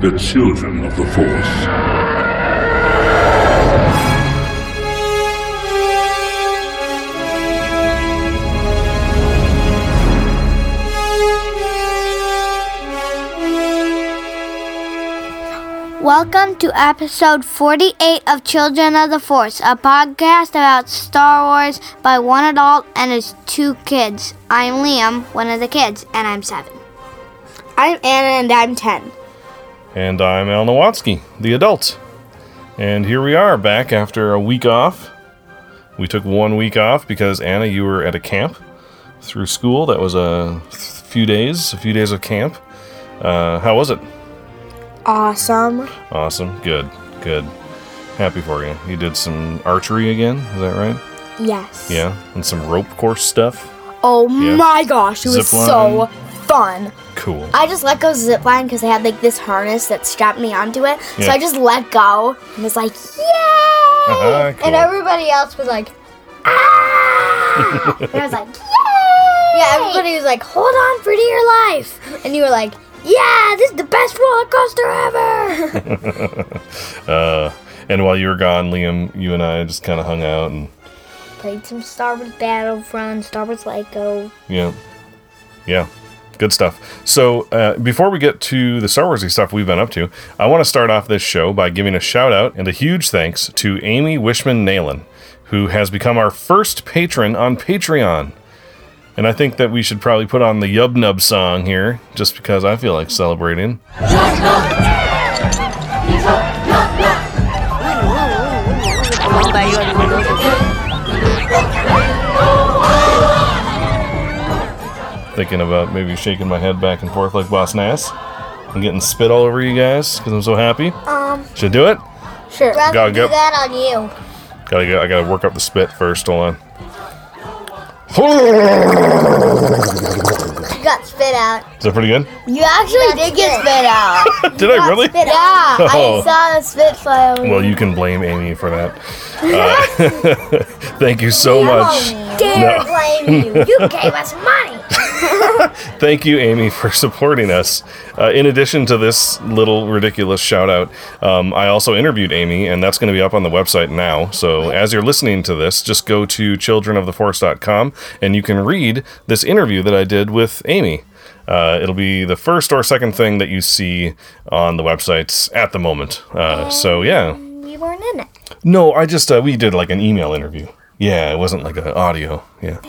the children of the Force. Welcome to episode 48 of Children of the Force, a podcast about Star Wars by one adult and his two kids. I'm Liam, one of the kids, and I'm seven. I'm Anna and I'm 10. And I'm Al Nowatsky, the adult. And here we are back after a week off. We took one week off because Anna, you were at a camp through school. That was a few days, a few days of camp. Uh, how was it? Awesome. Awesome. Good. Good. Happy for you. You did some archery again. Is that right? Yes. Yeah. And some rope course stuff. Oh Yeah. my gosh, it was Zip so line. Fun. Cool. I just let go of the zip line because they had like this harness that strapped me onto it. Yeah. So I just let go and was like, yay! Uh-huh, cool. And everybody else was like, ah! and I was like, yay! Yeah, everybody was like, hold on for dear life. And you were like, yeah, this is the best roller coaster ever. Uh, and while you were gone, Liam, you and I just kind of hung out and Played some Star Wars Battlefront, Star Wars Lego. Yeah. Yeah. Good stuff. So, uh, before we get to the Star Warsy stuff we've been up to, I want to start off this show by giving a shout out and a huge thanks to Amy Wishman Nalen, who has become our first patron on Patreon. And I think that we should probably put on the Yub Nub song here, just because I feel like celebrating. Thinking about maybe shaking my head back and forth like Boss Nass. I'm getting spit all over you guys because I'm so happy. Um, Should I do it? sure. Gotta Do go. that on you. Gotta go. I gotta work up the spit first. Hold on. You got spit out. Is that pretty good? You actually did get spit out. Did I really? Yeah, Oh. I saw the spit fly over. Well, you can blame Amy for that. Uh, thank you so much. Dare No. blame you. You gave us money. Thank you, Amy, for supporting us. Uh, in addition to this little ridiculous shout out, um, I also interviewed Amy, and that's going to be up on the website now. So as you're listening to this, just go to childrenoftheforce.com and you can read this interview that I did with Amy. Uh, it'll be the first or second thing that you see on the websites at the moment. Uh, so yeah, You weren't in it. no, I just uh, we did like an email interview. Yeah, it wasn't like an audio. Yeah.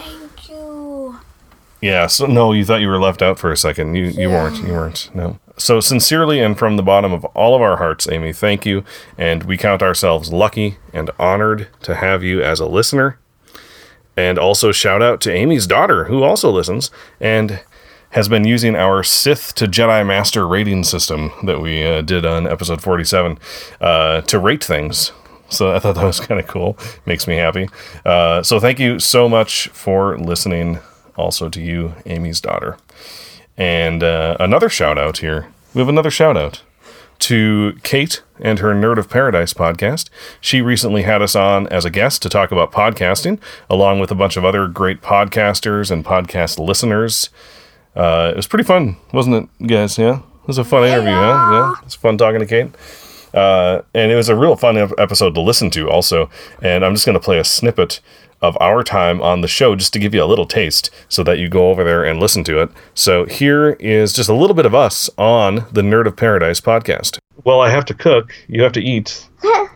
Yeah, so no, you thought you were left out for a second. You you weren't. You weren't. No. So sincerely and from the bottom of all of our hearts, Amy, thank you, and we count ourselves lucky and honored to have you as a listener. And also shout out to Amy's daughter, who also listens and has been using our Sith to Jedi Master rating system that we uh, did on episode 47 uh, to rate things. So I thought that was kind of cool. Makes me happy. Uh, so thank you so much for listening. Also to you, Amy's daughter. And uh, another shout out here. We have another shout out to Kate and her Nerd of Paradise podcast. She recently had us on as a guest to talk about podcasting, along with a bunch of other great podcasters and podcast listeners. Uh, it was pretty fun, wasn't it, guys? Yeah, it was a fun interview. Huh? Yeah, it's fun talking to Kate. Uh, and it was a real fun episode to listen to, also. And I'm just going to play a snippet of our time on the show just to give you a little taste so that you go over there and listen to it. So here is just a little bit of us on the Nerd of Paradise podcast. Well, I have to cook, you have to eat.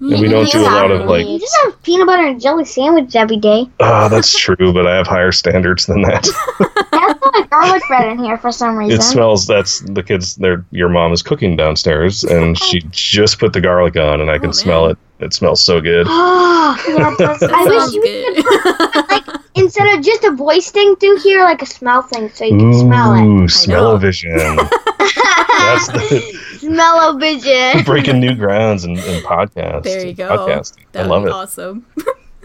And we don't do a lot of like, You just have peanut butter and jelly sandwich every day. oh, that's true, but I have higher standards than that. That's not garlic bread in here for some reason. It smells. That's the kids. Their your mom is cooking downstairs, and she just put the garlic on, and I can Oh, smell it. It smells so good. yeah, that's, That I wish you could, like instead of just a voice thing through here, like a smell thing, so you can smell it. Ooh, smell-o-vision. That's the, Smell-o-vision. breaking new grounds in, in podcasts. there you go. Podcasting. I love it awesome.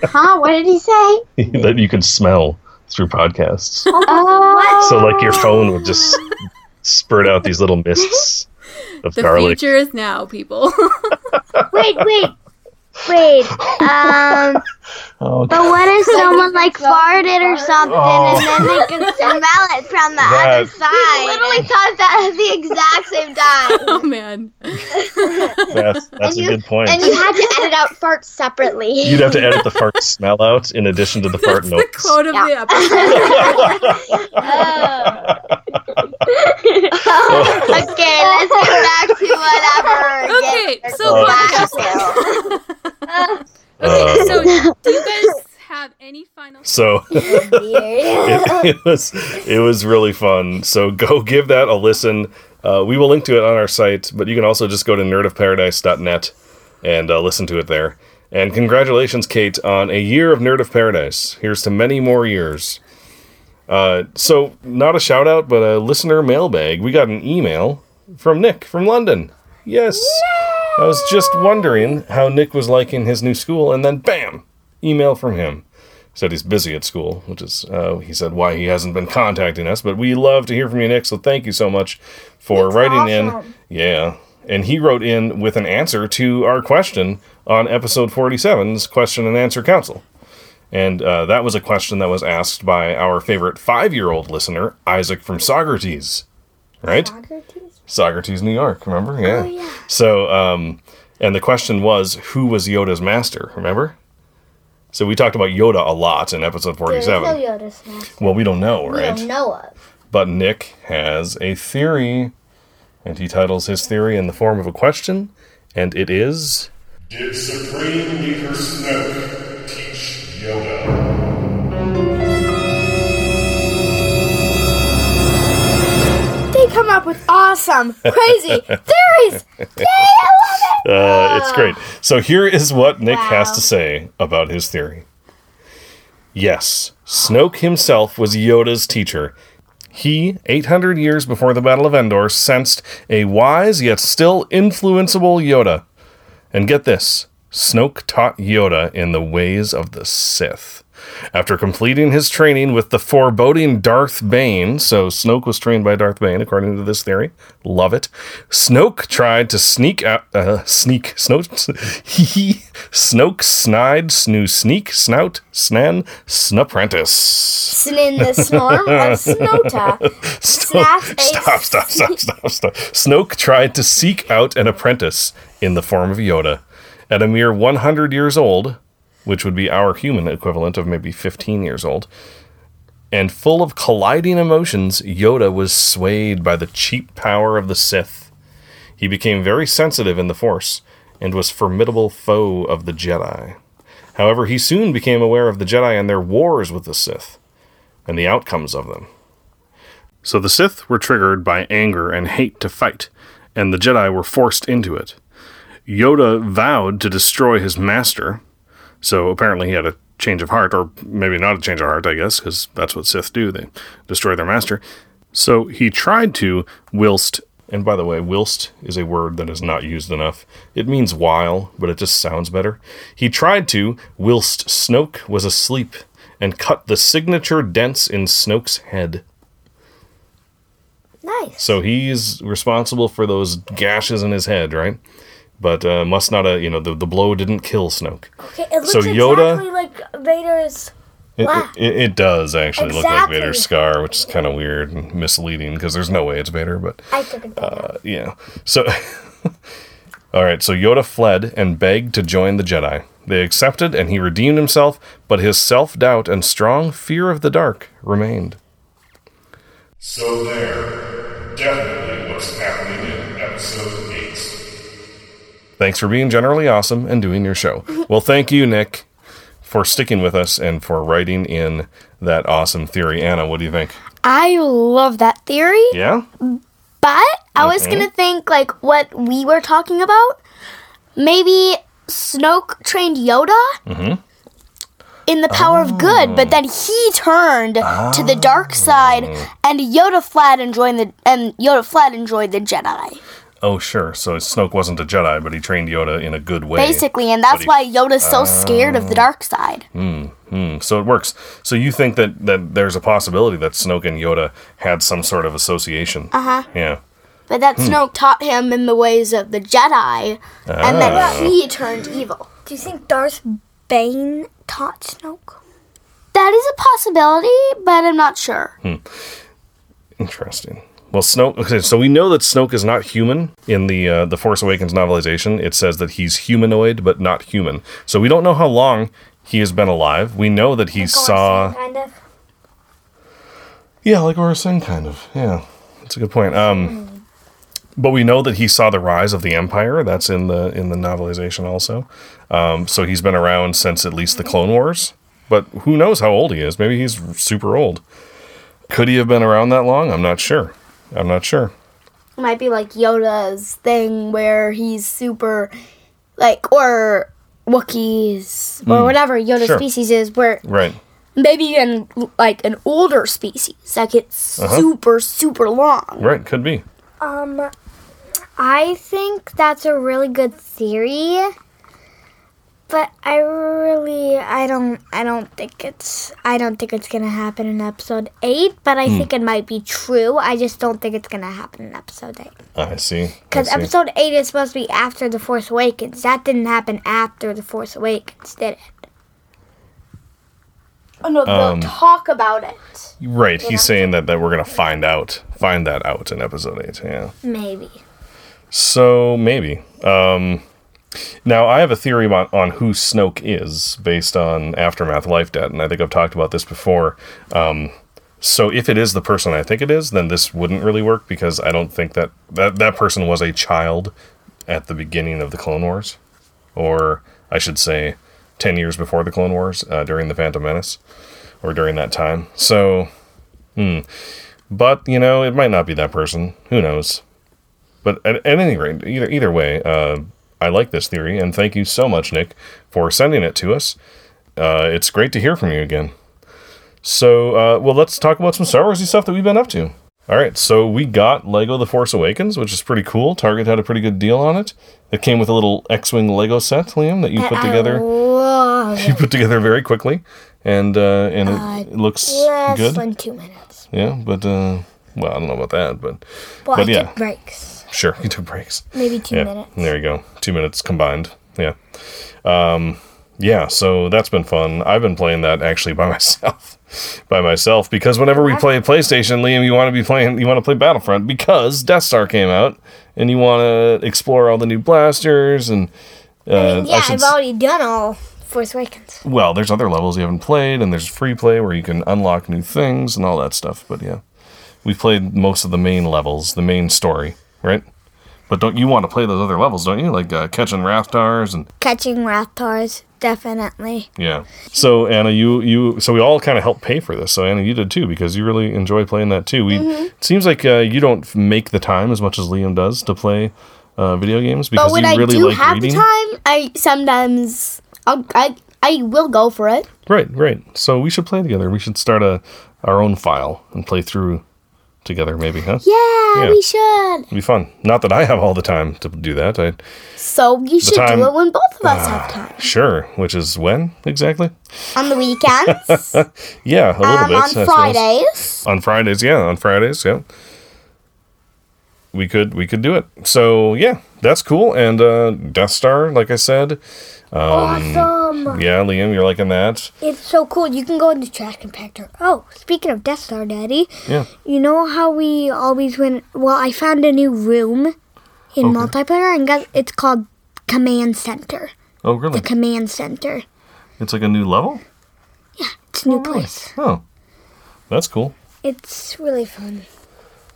huh? What did he say? that you can smell through podcasts. Oh, oh, So like your phone would just spurt out these little mists of The garlic. future is now, people. wait, wait, wait. Um, Oh, but what if someone like farted or something, Oh. and then they can smell it from the That- other side? literally thought that at the exact same time. oh man. That's that's a you- good point. And you had to edit out farts separately. You'd have to edit the fart smell out in addition to the fart The notes. quote of Yeah. the episode. Okay, let's get back to whatever. Okay, Get so back back- to. Okay, so do you guys have any final? So it, it was it was really fun. So go give that a listen. Uh, we will link to it on our site, but you can also just go to nerdofparadise.net and uh, listen to it there. And congratulations, Kate, on a year of Nerd of Paradise. Here's to many more years. Uh, so, not a shout out, but a listener mailbag. We got an email from Nick from London. Yes. I was just wondering how Nick was liking his new school, and then bam, email from him. Said he's busy at school, which is, uh, he said, why he hasn't been contacting us. But we love to hear from you, Nick, so thank you so much for writing in. Yeah. And he wrote in with an answer to our question on episode 47's Question and Answer Council. And uh, that was a question that was asked by our favorite five year old listener, Isaac from Socrates. Right? Socrates, Socrates, New York, remember? Yeah. So, um, and the question was, who was Yoda's master? Remember? So we talked about Yoda a lot in episode 47. Yoda smash. Well, we don't know, We right? don't know of. But Nick has a theory, and he titles his theory in the form of a question, and it is Did Supreme Leader Snoke teach Yoda? They come up with awesome, crazy theories. Dang, I love Uh, it's great. So here is what Nick has to say about his theory. Yes, Snoke himself was Yoda's teacher. He, 800 years before the Battle of Endor, sensed a wise yet still influenceable Yoda. And get this Snoke taught Yoda in the ways of the Sith. After completing his training with the foreboding Darth Bane, so Snoke was trained by Darth Bane, according to this theory. Love it. Snoke tried to sneak out, uh, sneak, Snoke, he, Snoke snide, snoo, sneak, snout, snan, snapprentice. Snin the snorm of Snota. Snaps Stop, stop, stop, stop, stop. Snoke tried to seek out an apprentice in the form of Yoda. At a mere 100 years old, which would be our human equivalent of maybe 15 years old, and full of colliding emotions, Yoda was swayed by the cheap power of the Sith. He became very sensitive in the Force and was formidable foe of the Jedi. However, he soon became aware of the Jedi and their wars with the Sith and the outcomes of them. So the Sith were triggered by anger and hate to fight, and the Jedi were forced into it. Yoda vowed to destroy his master, so apparently he had a change of heart, or maybe not a change of heart, I guess, because that's what Sith do. They destroy their master. So he tried to, whilst, and by the way, whilst is a word that is not used enough. It means while, but it just sounds better. He tried to, whilst Snoke was asleep, and cut the signature dents in Snoke's head. Nice. So he's responsible for those gashes in his head, right? But uh, must not, uh, you know, the, the blow didn't kill Snoke. Okay, it looks So Yoda- exactly like Vader's. It, it, it does actually look like Vader's scar, which is kind of weird and misleading because there's no way it's Vader, but I took it down. uh, yeah. So, all right, so Yoda fled and begged to join the Jedi. They accepted and he redeemed himself, but his self doubt and strong fear of the dark remained. So there, definitely what's happening in episode 8. Thanks for being generally awesome and doing your show. Well, thank you, Nick, for sticking with us and for writing in that awesome theory. Anna, what do you think? I love that theory, Yeah? but I was Mm-hmm. gonna think like what we were talking about. Maybe Snoke trained Yoda Mm-hmm. in the power of good, but then he turned to the dark side, Oh. and Yoda fled and joined the and Yoda fled and joined the Jedi. Oh, sure. So Snoke wasn't a Jedi, but he trained Yoda in a good way. Basically, and that's he- why Yoda's so scared of the dark side. Mm, so it works. So you think that, that there's a possibility that Snoke and Yoda had some sort of association? Uh huh. Yeah. But that Hmm. Snoke taught him in the ways of the Jedi, and Ah. then he turned evil. Do you think Darth Bane taught Snoke? That is a possibility, but I'm not sure. Interesting. Well, Snoke. Okay, so we know that Snoke is not human in the uh, the Force Awakens novelization. It says that he's humanoid but not human. So we don't know how long he has been alive. We know that he saw. kind of. Yeah, like saying, kind of. Yeah, that's a good point. Um, but we know that he saw the rise of the Empire. That's in the in the novelization also. Um, so he's been around since at least the Clone Wars. But who knows how old he is? Maybe he's super old. Could he have been around that long? I'm not sure. I'm not sure. Might be like Yoda's thing where he's super, like, or Wookiees, or whatever Yoda Hmm. Sure. species is, where Right. maybe in like an older species that gets Uh-huh. super, super long. Right. Could be. Um, I think that's a really good theory, but I really, I don't, I don't think it's, I don't think it's gonna happen in episode eight. But I think it might be true. I just don't think it's gonna happen in episode eight I see. Because episode eight is supposed to be after the Force Awakens. That didn't happen after the Force Awakens, did it? Oh no, they'll Um, talk about it. Right. He's saying that, that we're going to find out, find that out in episode 8. Yeah. Maybe. So maybe. Um, now, I have a theory about, on who Snoke is based on Aftermath Life Debt, and I think I've talked about this before. Um, so if it is the person I think it is, then this wouldn't really work because I don't think that that, that person was a child at the beginning of the Clone Wars. Or I should say, 10 years before the Clone Wars, uh, during the Phantom Menace, or during that time. So, hmm. But, you know, it might not be that person. Who knows? But at, at any rate, either either way, uh, I like this theory, and thank you so much, Nick, for sending it to us. Uh, it's great to hear from you again. So, uh, well, let's talk about some Star Warsy stuff that we've been up to. All right, so we got Lego The Force Awakens, which is pretty cool. Target had a pretty good deal on it. It came with a little X-wing Lego set, Liam, that you put together. Love You put together very quickly, and uh, and it, it looks less good. than two minutes. Yeah, but uh, well, I don't know about that, but Well, But I yeah. breaks. Sure, you took breaks. Maybe two yeah, minutes. there you go. Two minutes combined. Yeah. Um, yeah, so that's been fun. I've been playing that actually by myself. by myself because whenever we play PlayStation, Liam, you want to be playing you want to play Battlefront because Death Star came out and you want to explore all the new blasters and uh, yeah, should I've already done all Force Awakens. well, there's other levels you haven't played, and there's free play where you can unlock new things and all that stuff. But yeah, we've played most of the main levels, the main story, right? But don't you want to play those other levels, don't you? Like uh, catching Rathtars and Catching Rathtars, definitely. yeah. So Anna, you you so we all kind of helped pay for this. So Anna, you did too because you really enjoy playing that too. We it seems like uh, you don't make the time as much as Liam does to play uh, video games because But when you I really do like have reading. the time, I sometimes I'll, I I will go for it. Right, right. So we should play together. We should start a our own file and play through together, maybe, huh? Yeah, Yeah. we should. It'd be fun. Not that I have all the time to do that. I So you should time- do it when both of us have time. sure. Which is when exactly? On the weekends, Yeah, a little um, bit. On. Fridays. On Fridays, yeah, on Fridays, yeah. We could we could do it. So yeah, that's cool. And uh Death Star, like I said, awesome! yeah, Liam, you're liking that. It's so cool. You can go in the trash compactor. Oh, speaking of Death Star, Daddy, Yeah. you know how we always went? Well, I found a new room in multiplayer, and got, it's called Command Center. Oh, really? The Command Center. It's like a new level. Yeah, it's a new place. Oh, that's cool. It's really fun.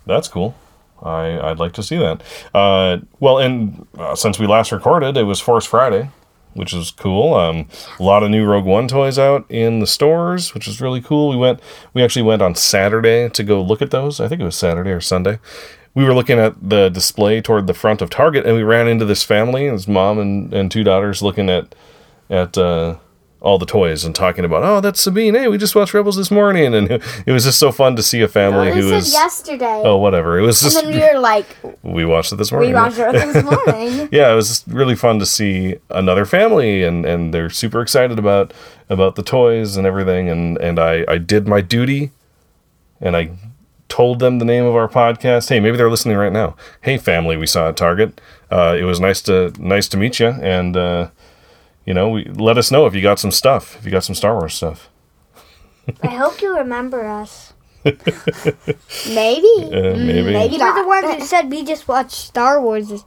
That's cool. I I'd like to see that. Uh, well, and uh, since we last recorded, it was Force Friday, which is cool. Um, a lot of new Rogue One toys out in the stores, which is really cool. We went. We actually went on Saturday to go look at those. I think it was Saturday or Sunday. We were looking at the display toward the front of Target, and we ran into this family, his mom and, and two daughters, looking at at uh, all the toys and talking about, oh, that's Sabine. Hey, we just watched Rebels this morning, and it was just so fun to see a family We who was. yesterday. Oh, whatever. It was just and then we were like, we watched it this morning. we watched it this morning. yeah, it was just really fun to see another family, and, and they're super excited about about the toys and everything. And, and I, I did my duty, and I told them the name of our podcast. Hey, maybe they're listening right now. Hey, family, we saw at Target. Uh, it was nice to nice to meet you, and uh, you know, we, let us know if you got some stuff, if you got some Star Wars stuff. I hope you remember us. Maybe. Uh, maybe. Maybe We're the not. ones who said we just watched Star Wars. this-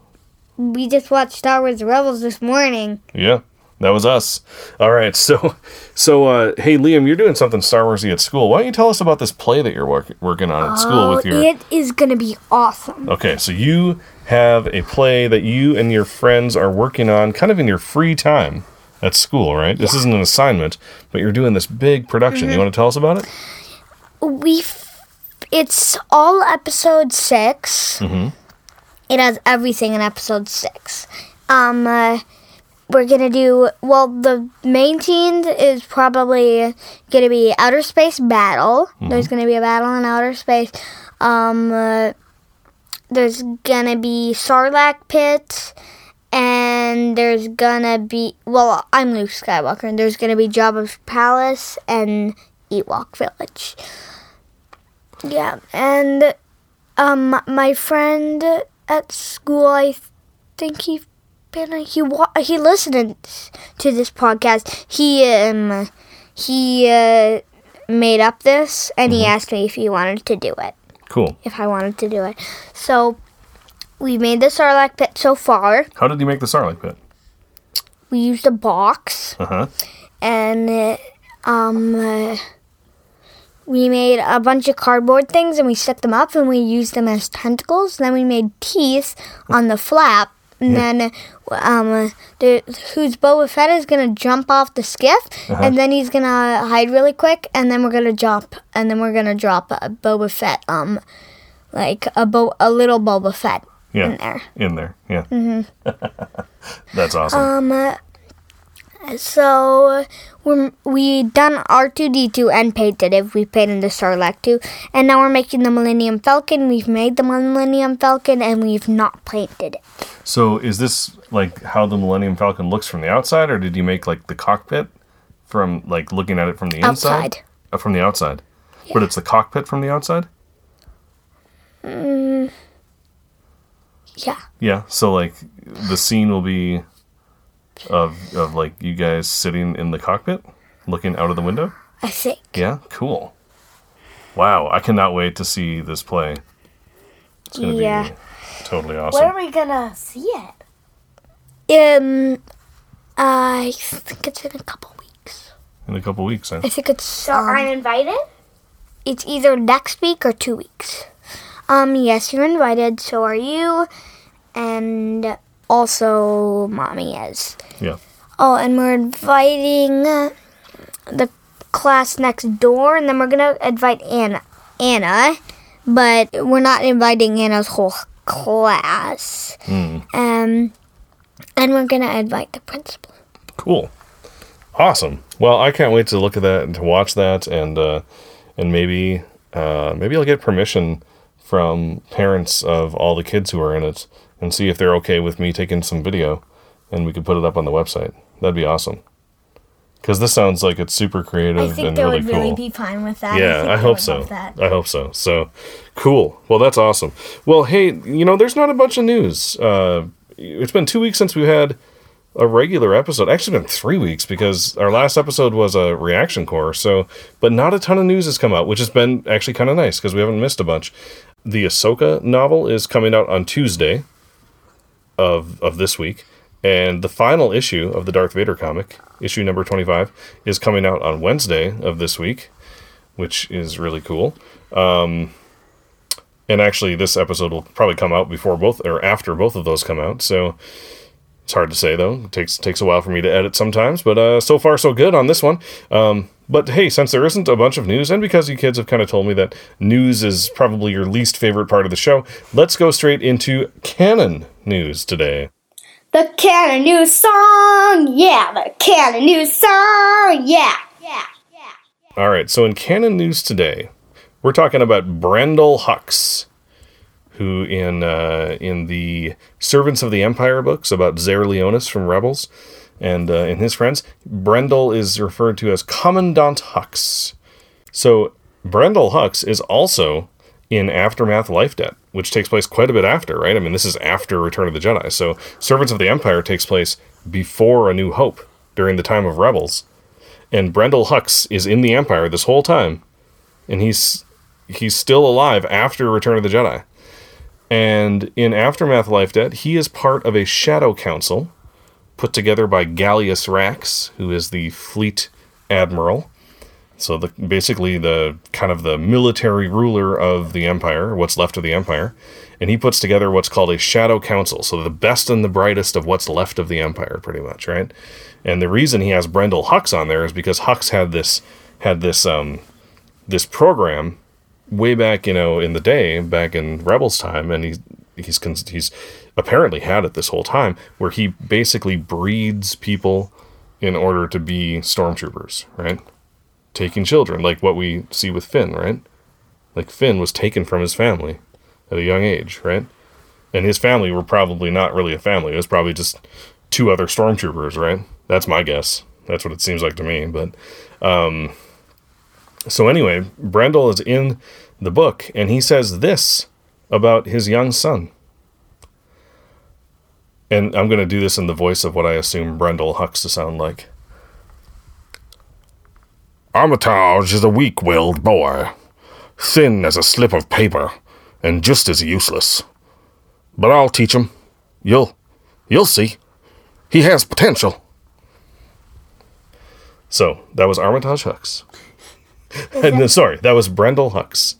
We just watched Star Wars Rebels this morning. Yeah, that was us. All right, so so uh, hey Liam, you're doing something Star Warsy at school. Why don't you tell us about this play that you're work- working on at school Oh, with your? it is gonna be awesome. Okay, so you have a play that you and your friends are working on, kind of in your free time at school, right? This isn't an assignment, but you're doing this big production. You want to tell us about it? We, it's all episode 6 It has everything in episode six. Um, uh, we're gonna do well. The main scene is probably gonna be outer space battle. There's gonna be a battle in outer space. Um, uh, there's gonna be Sarlacc pit, and there's gonna be well, I'm Luke Skywalker, and there's gonna be Jabba's palace and Ewok village. Yeah, and um, my friend at school, I think he been he wa- he listened to this podcast. He um he uh, made up this, and he asked me if he wanted to do it, Cool. if I wanted to do it. So we made the Sarlacc pit so far. How did you make the Sarlacc pit? We used a box. Uh huh. and uh, um uh, we made a bunch of cardboard things and we set them up and we used them as tentacles then we made teeth on the flap and then um the whose Boba Fett is gonna jump off the skiff and then he's gonna hide really quick and then we're gonna jump and then we're gonna drop a Boba Fett um like a bo- a little Boba Fett Yeah. in there In there. Yeah. Mm-hmm. That's awesome. Um, uh, so we're, we done R2D2 and painted it. We painted the Sarlacc 2. And now we're making the Millennium Falcon. We've made the Millennium Falcon and we've not painted it. So is this like how the Millennium Falcon looks from the outside, or did you make like the cockpit from like looking at it from the inside? Outside. Uh, from the outside. But it's the cockpit from the outside. Yeah. Yeah. So like the scene will be of of like you guys sitting in the cockpit, looking out of the window. I think. Yeah. Cool. Wow. I cannot wait to see this play. It's gonna Yeah. be totally When awesome. are we gonna see it? Um, I think it's in a couple weeks. In a couple weeks. Huh? I think it's So um, I'm invited. it's either next week or two weeks. Um, yes, you're invited. So are you, and also mommy is. Yeah. Oh, and we're inviting uh, the class next door, and then we're gonna invite Anna. Anna, but we're not inviting Anna's whole class. Um, and we're gonna invite the principal. Cool. Awesome. Well, I can't wait to look at that and to watch that and uh and maybe uh maybe I'll get permission from parents of all the kids who are in it and see if they're okay with me taking some video and we could put it up on the website. That'd be awesome. Cuz this sounds like it's super creative I think and they really would cool. really be fine with that. Yeah, think I, hope so. I hope so. So cool. Well, that's awesome. Well, hey, you know, there's not a bunch of news. Uh, it's been two weeks since we had a regular episode. Actually, been three weeks because our last episode was a reaction core. So, but not a ton of news has come out, which has been actually kind of nice because we haven't missed a bunch. The Ahsoka novel is coming out on Tuesday of of this week, and the final issue of the Darth Vader comic, issue number twenty five, is coming out on Wednesday of this week which is really cool. Um, and actually, this episode will probably come out before both or after both of those come out. So it's hard to say though. It takes takes a while for me to edit sometimes, but uh, so far so good on this one. Um, but hey, since there isn't a bunch of news, and because you kids have kind of told me that news is probably your least favorite part of the show, let's go straight into canon news today. The canon news song, yeah. The canon news song, yeah. Yeah. Yeah. All right, so in canon news today, we're talking about Brendel Hux, who in uh, in the Servants of the Empire books about Zare Leonis from Rebels, and uh, his friends, Brendel is referred to as Commandant Hux. So Brendel Hux is also in Aftermath Life Debt, which takes place quite a bit after, right? I mean, this is after Return of the Jedi. So Servants of the Empire takes place before A New Hope, during the time of Rebels and Brendel Hux is in the Empire this whole time, and he's he's still alive after Return of the Jedi. And in Aftermath Life Debt, he is part of a shadow council put together by Gallius Rax, who is the fleet admiral. So the basically the kind of the military ruler of the empire, what's left of the empire, and he puts together what's called a shadow council. So the best and the brightest of what's left of the empire, pretty much, right? And the reason he has Brendel Hux on there is because Hux had this had this um this program way back, you know, in the day, back in Rebels time, and he's he's he's apparently had it this whole time, where he basically breeds people in order to be stormtroopers, right? Taking children, like what we see with Finn, right? Like Finn was taken from his family at a young age, right? And his family were probably not really a family. It was probably just two other stormtroopers, right? That's my guess. That's what it seems like to me. But um, so anyway, Brendel is in the book, and he says this about his young son. And I'm going to do this in the voice of what I assume Brendel Hux to sound like. Armitage is a weak willed boy, thin as a slip of paper, and just as useless. But I'll teach him. You'll, you'll see. He has potential. So that was Armitage Hux. And, no, sorry, that was Brendel Hux,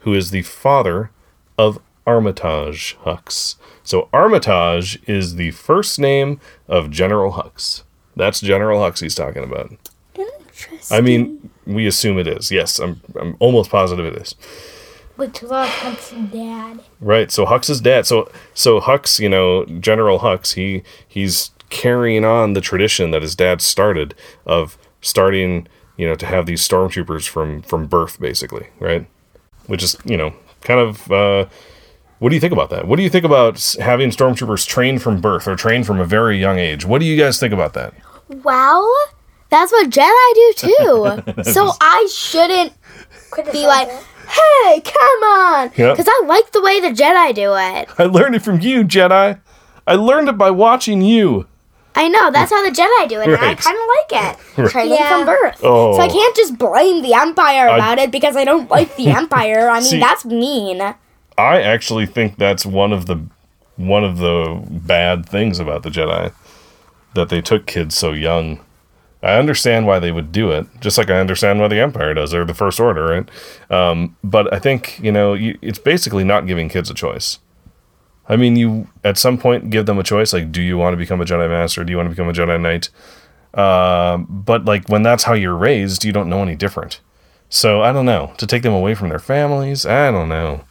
who is the father of Armitage Hux. So Armitage is the first name of General Hux. That's General Hux he's talking about. Interesting. I mean, we assume it is. Yes, I'm, I'm almost positive it is. Which was Hux's dad. Right. So Hux's dad. So so Hux, you know, General Hux, he he's carrying on the tradition that his dad started of starting, you know, to have these stormtroopers from from birth, basically, right? Which is, you know, kind of. Uh, what do you think about that? What do you think about having stormtroopers trained from birth or trained from a very young age? What do you guys think about that? Well, that's what Jedi do too. so I shouldn't be like, hey, come on. Yep. Because I like the way the Jedi do it. I learned it from you, Jedi. I learned it by watching you. I know, that's how the Jedi do it, and I Right. kind of like it. Training Yeah. from birth. Oh. So I can't just blame the Empire I- about it because I don't like the Empire. I mean, See- that's mean. I actually think that's one of the one of the bad things about the Jedi that they took kids so young. I understand why they would do it, just like I understand why the Empire does. They're the First Order, right? Um, but I think you know you, it's basically not giving kids a choice. I mean, you at some point give them a choice, like, do you want to become a Jedi Master? Do you want to become a Jedi Knight? Um, but like when that's how you're raised, you don't know any different. So I don't know. To take them away from their families, I don't know.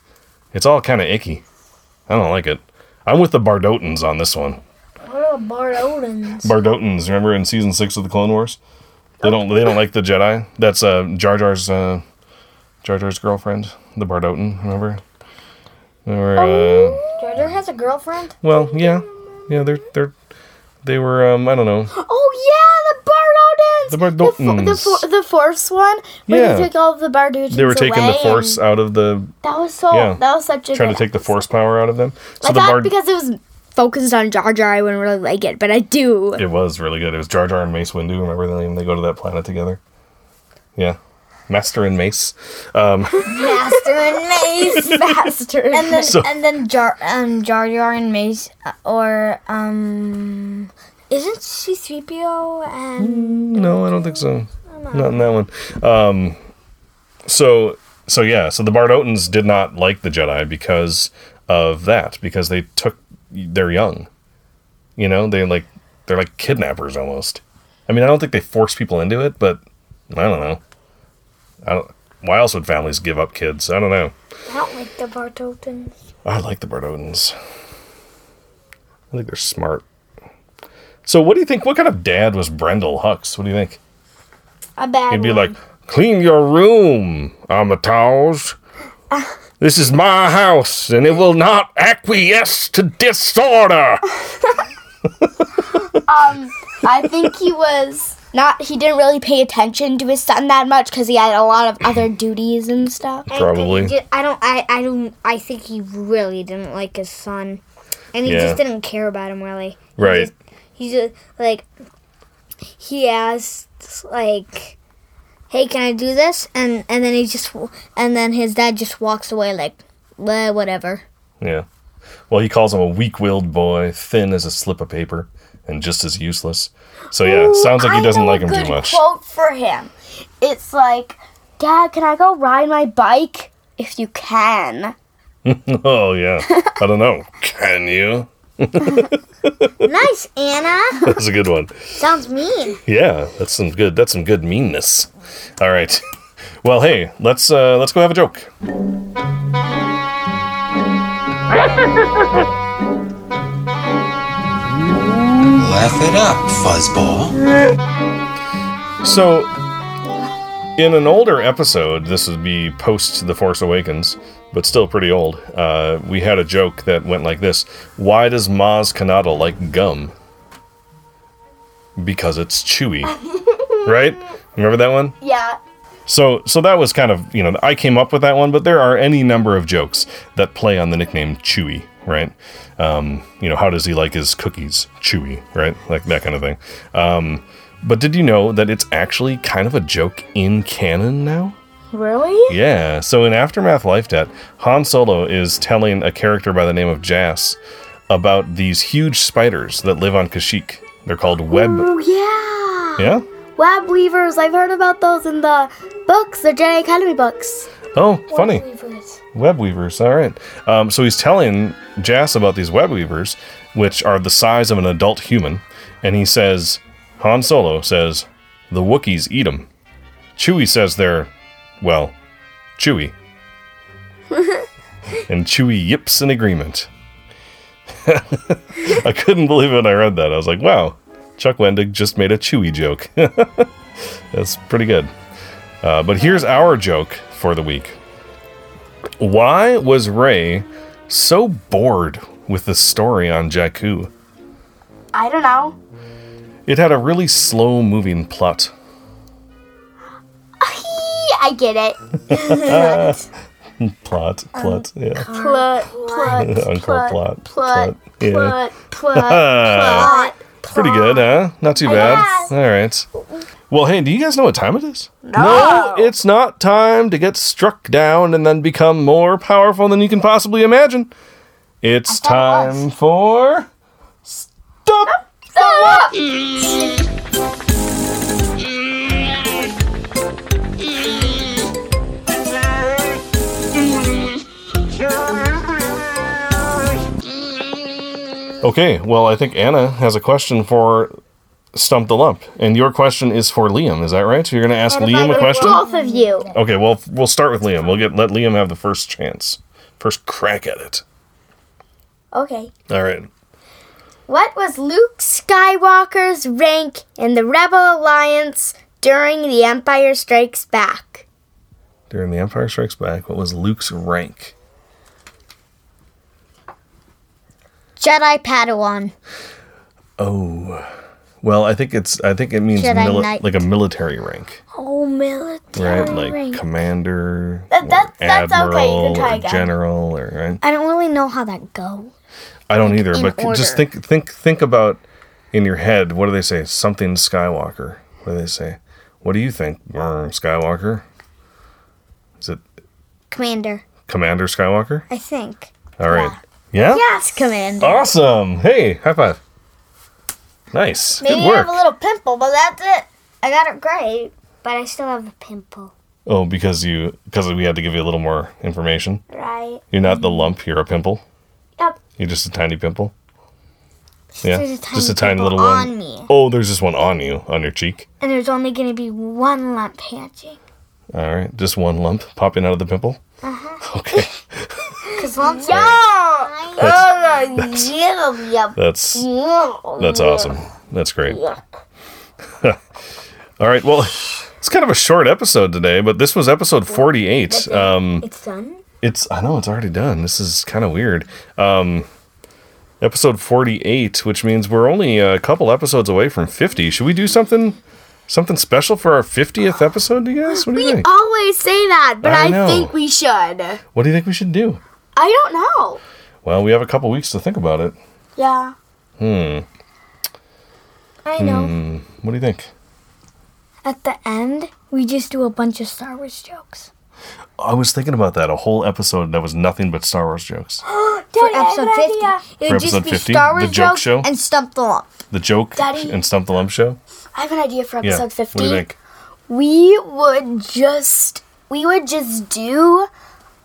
It's all kind of icky. I don't like it. I'm with the Bardotans on this one. What are Bardotans? Bardotans, remember in season six of the Clone Wars? They don't. They don't like the Jedi. That's uh, Jar Jar's uh, Jar Jar's girlfriend, the Bardotan. Remember? They were, uh, Jar Jar has a girlfriend? well, yeah, yeah. They're they're they were. Um, I don't know. Oh, yeah, the Bardotans! The The, fo- the, Bardotans. fo- the Force one? Where Yeah. they took all of the Bardotans They were taking the Force out of the, That was so, Yeah. that was such a trying to good take the Force power out of them. So I the thought Bard. because it was focused on Jar Jar, I wouldn't really like it, but I do. It was really good. It was Jar Jar and Mace Windu. Remember them? They go to that planet together. Yeah, Master and Mace. Um, Master and Mace, Master and And then So- and then Jar um Jar Jar and Mace uh, or um isn't C three PO and no, I don't think so. Not in that one. Um, so so yeah. So the Bardotans did not like the Jedi because of that. Because they took they're young. You know, they like they're like kidnappers almost. I mean, I don't think they force people into it, but I don't know. I don't. Why else would families give up kids? I don't know. I don't like the Bardotans. I like the Bardotans. I think they're smart. So, what do you think? What kind of dad was Brendel Hux? What do you think? A bad He'd be one. like, "Clean your room, Armitage. This is my house, and it will not acquiesce to disorder." um, I think he was not. He didn't really pay attention to his son that much because he had a lot of other duties and stuff. Probably. I, ju- I don't I I don't I think he really didn't like his son, and he Yeah. just didn't care about him really. He Right. just- He just like he asked like "Hey, can I do this?" And and then he just and then his dad just walks away like, "Well, whatever." Yeah. Well, he calls him a weak-willed boy, thin as a slip of paper, and just as useless. So yeah, sounds like he doesn't know like a him too much. Quote for him. It's like, Dad, can I go ride my bike? If you can. Oh yeah. I don't know. Can you? Nice, Anna. That's a good one. Sounds mean. Yeah, that's some good. That's some good meanness. All right. Well, hey, let's uh, let's go have a joke. Laugh it up, fuzzball. So, in an older episode, this would be post The Force Awakens, but still pretty old. Uh, we had a joke that went like this: Why does Maz Kanata like gum? Because it's chewy, right? Remember that one? Yeah. So, so that was kind of you know I came up with that one, but there are any number of jokes that play on the nickname Chewy, right? Um, you know, how does he like his cookies? Chewy, right? Like that kind of thing. Um, but did you know that it's actually kind of a joke in canon now? Really? Yeah. So in Aftermath Life Debt, Han Solo is telling a character by the name of Jas about these huge spiders that live on Kashyyyk. They're called web. Oh, yeah. Yeah. Web weavers. I've heard about those in the books, the Jedi Academy books. Oh, funny. Weavers. Web weavers, all right. Um, so he's telling Jas about these web weavers, which are the size of an adult human, and he says, Han Solo says, the Wookiees eat them. Chewie says they're, well, Chewy. and Chewie yips in agreement. I couldn't believe it when I read that. I was like, wow, Chuck Wendig just made a Chewy joke. That's pretty good. Uh, but here's our joke for the week. Why was Rey so bored with the story on Jakku? I don't know. It had a really slow moving plot. I get it. Plot, plot, yeah. Plot, plot, Uncle plot, plot, plot, yeah. plot, plot, plot. Pretty good, huh? Not too bad. All right. Well, hey, do you guys know what time it is? No. it's not time to get struck down and then become more powerful than you can possibly imagine. It's thought it time for. Stop! Okay, well, I think Anna has a question for Stump the Lump. And your question is for Liam, is that right? So you're going to ask Liam a question? Both of you. Okay, well, we'll start with Liam. We'll get let Liam have the first chance. First crack at it. Okay. All right. What was Luke Skywalker's rank in the Rebel Alliance during The Empire Strikes Back? During The Empire Strikes Back, what was Luke's rank? Jedi Padawan. Oh. Well, I think it's I think it means mili- like a military rank, Oh, military right? Like rank. commander, That- or that's- that's okay, you can try or general, or right? I don't really know how that goes. I don't either, but c- just think think think about in your head. What do they say? Something Skywalker. What do they say? What do you think, Skywalker? Is it Commander, Commander Skywalker? I think. All right. Yeah. Yes, Commander. Awesome. Hey, high five. Nice. Maybe Good I have a little pimple, but that's it. I got it great, but I still have a pimple. oh, because you because we had to give you a little more information. Right. You're not the lump. You're a pimple. Yep. You're just a tiny pimple. Yeah. There's a tiny just a tiny little on one. me. Oh, there's just one on you, on your cheek. And there's only going to be one lump hatching. All right, just one lump popping out of the pimple. Uh-huh. Okay. Because Yeah. That's that's that's awesome. That's great. All right. Well, it's kind of a short episode today, but this was episode 48. Um, It's done. it's I know it's already done. This is kind of weird. Um, episode 48, which means we're only a couple episodes away from 50. Should we do something something special for our 50th episode, do you guys? What do you We think? always say that, but I I, think we should. What do you think we should do? I don't know. Well, we have a couple weeks to think about it. Yeah. Hmm. I know. Hmm. What do you think? at the end We just do a bunch of Star Wars jokes. I was thinking about that. A whole episode that was nothing but Star Wars jokes. For episode 50. It For would just episode be 50, Star the Wars joke jokes show? and Stump the Lump. The joke Daddy. and Stump the Lump show. I have an idea for Yeah. episode What do you think? we would just we would just do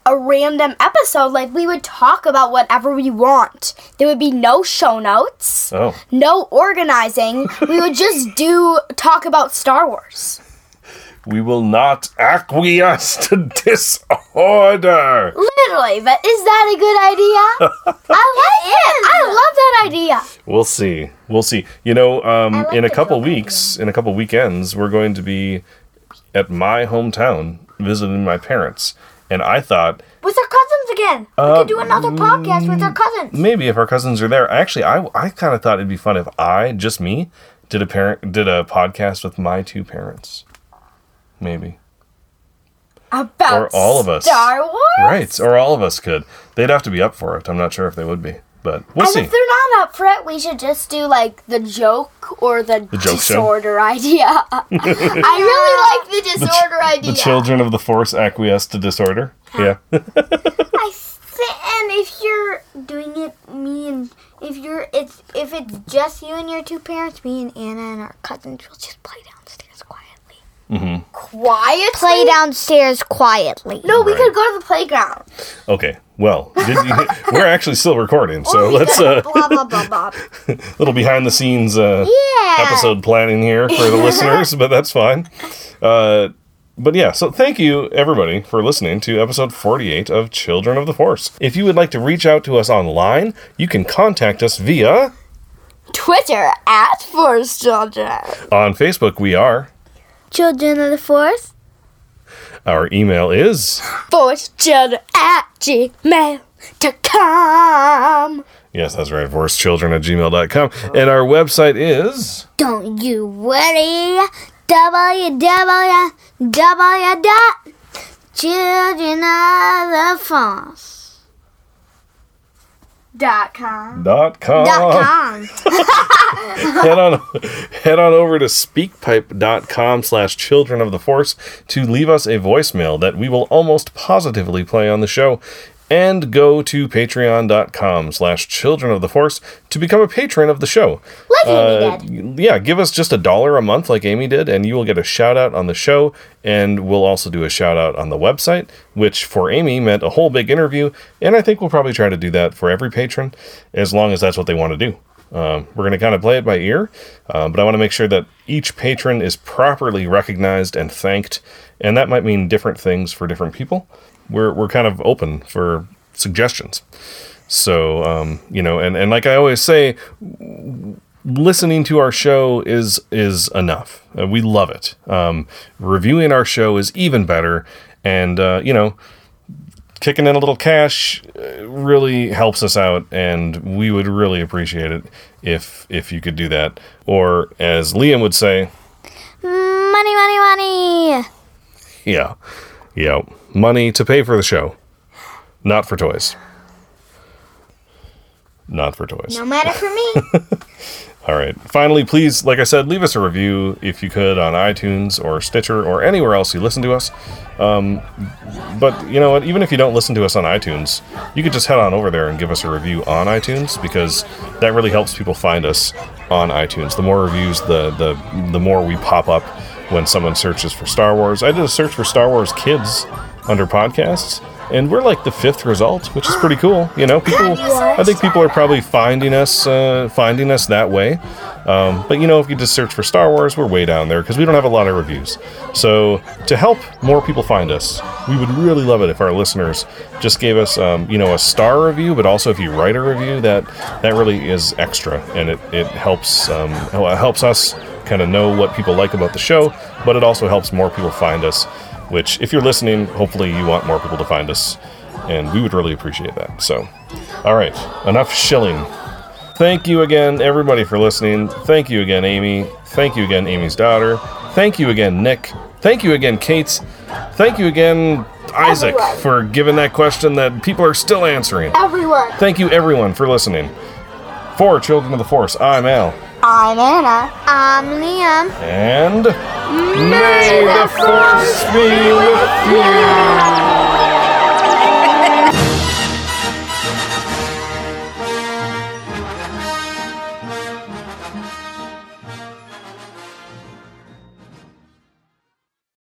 a random episode like we would talk about whatever we want. There would be no show notes Oh, no organizing. We would just do talk about star wars. We will not acquiesce to disorder. literally but is that a good idea? I like it. I love that idea. We'll see. We'll see. You know, um, like in a couple joke idea. weeks, in a couple weekends, we're going to be at my hometown visiting my parents, and I thought with our cousins again we could do uh, another podcast with our mm, cousins maybe if our cousins are there. Actually, I I kind of thought it'd be fun if I just me did a parent did a podcast with my two parents. Maybe. about Or all of us. star wars Right, or all of us could. They'd have to be up for it. I'm not sure if they would be, but we'll and see. if they're not up for it, we should just do like the joke or the, joke show? disorder idea. I really like the disorder idea. The children of the force acquiesce to disorder. Yeah. I th- and if you're doing it, me and if you're it's if it's just you and your two parents, me and Anna and our cousins we'll just play downstairs. Mm-hmm. Quietly. Play downstairs quietly. No, we Right. could go to the playground. Okay. Well, did you, we're actually still recording, so let's uh, blah blah blah blah. little behind the scenes uh, Yeah. episode planning here for the listeners, but that's fine. Uh, but yeah, so thank you everybody for listening to episode 48 of Children of the Force. If you would like to reach out to us online, you can contact us via Twitter at Force Children. on Facebook. We are. Children of the Force. Our email is Force Children at gmail.com. yes, that's right, forcechildren at gmail.com, and our website is Don't you worry. www. dot Children of the Force. Dot com. dot com. Dot com. head on head on over to speakpipe.com slash children of the force to leave us a voicemail that we will almost positively play on the show and go to patreon.com slash children of the force to become a patron of the show Like Uh, Amy did. yeah give us just a dollar a month like amy did and you will get a shout out on the show and we'll also do a shout out on the website which for amy meant a whole big interview and i think we'll probably try to do that for every patron as long as that's what they want to do um, we're going to kind of play it by ear, uh, but I want to make sure that each patron is properly recognized and thanked, and that might mean different things for different people. We're, we're kind of open for suggestions. So, um, you know, and, and like I always say, listening to our show is is enough. Uh, we love it. Um, reviewing our show is even better, and uh, you know, kicking in a little cash uh, really helps us out, and we would really appreciate it if if you could do that. Or as Liam would say, Money, money, money. yeah, yeah, money to pay for the show, not for toys. Not for toys. No matter for me. All right. Finally, please, like I said, leave us a review if you could on iTunes or Stitcher or anywhere else you listen to us. Um, but you know what? Even if you don't listen to us on iTunes, you could just head on over there and give us a review on iTunes because that really helps people find us on iTunes. The more reviews, the the the more we pop up when someone searches for Star Wars. I did a search for Star Wars Kids under podcasts. And we're like the fifth result, which is pretty cool. You know, people. I think people are probably finding us, uh, finding us that way. Um, but you know, if you just search for Star Wars, we're way down there because we don't have a lot of reviews. So to help more people find us, we would really love it if our listeners just gave us, um, you know, a star review. But also, if you write a review, that that really is extra, and it it helps um, helps us kind of know what people like about the show. But it also helps more people find us. Which, if you're listening, hopefully you want more people to find us, and we would really appreciate that. So, all right, enough shilling. Thank you again, everybody, for listening. Thank you again, Amy. Thank you again, Amy's daughter. Thank you again, Nick. Thank you again, Kate. Thank you again, Isaac, Everyone. for giving that question that people are still answering. Everyone. Thank you, everyone, for listening. For Children of the Force, I'm Al. I'm Anna. I'm Liam. And may the force be with you.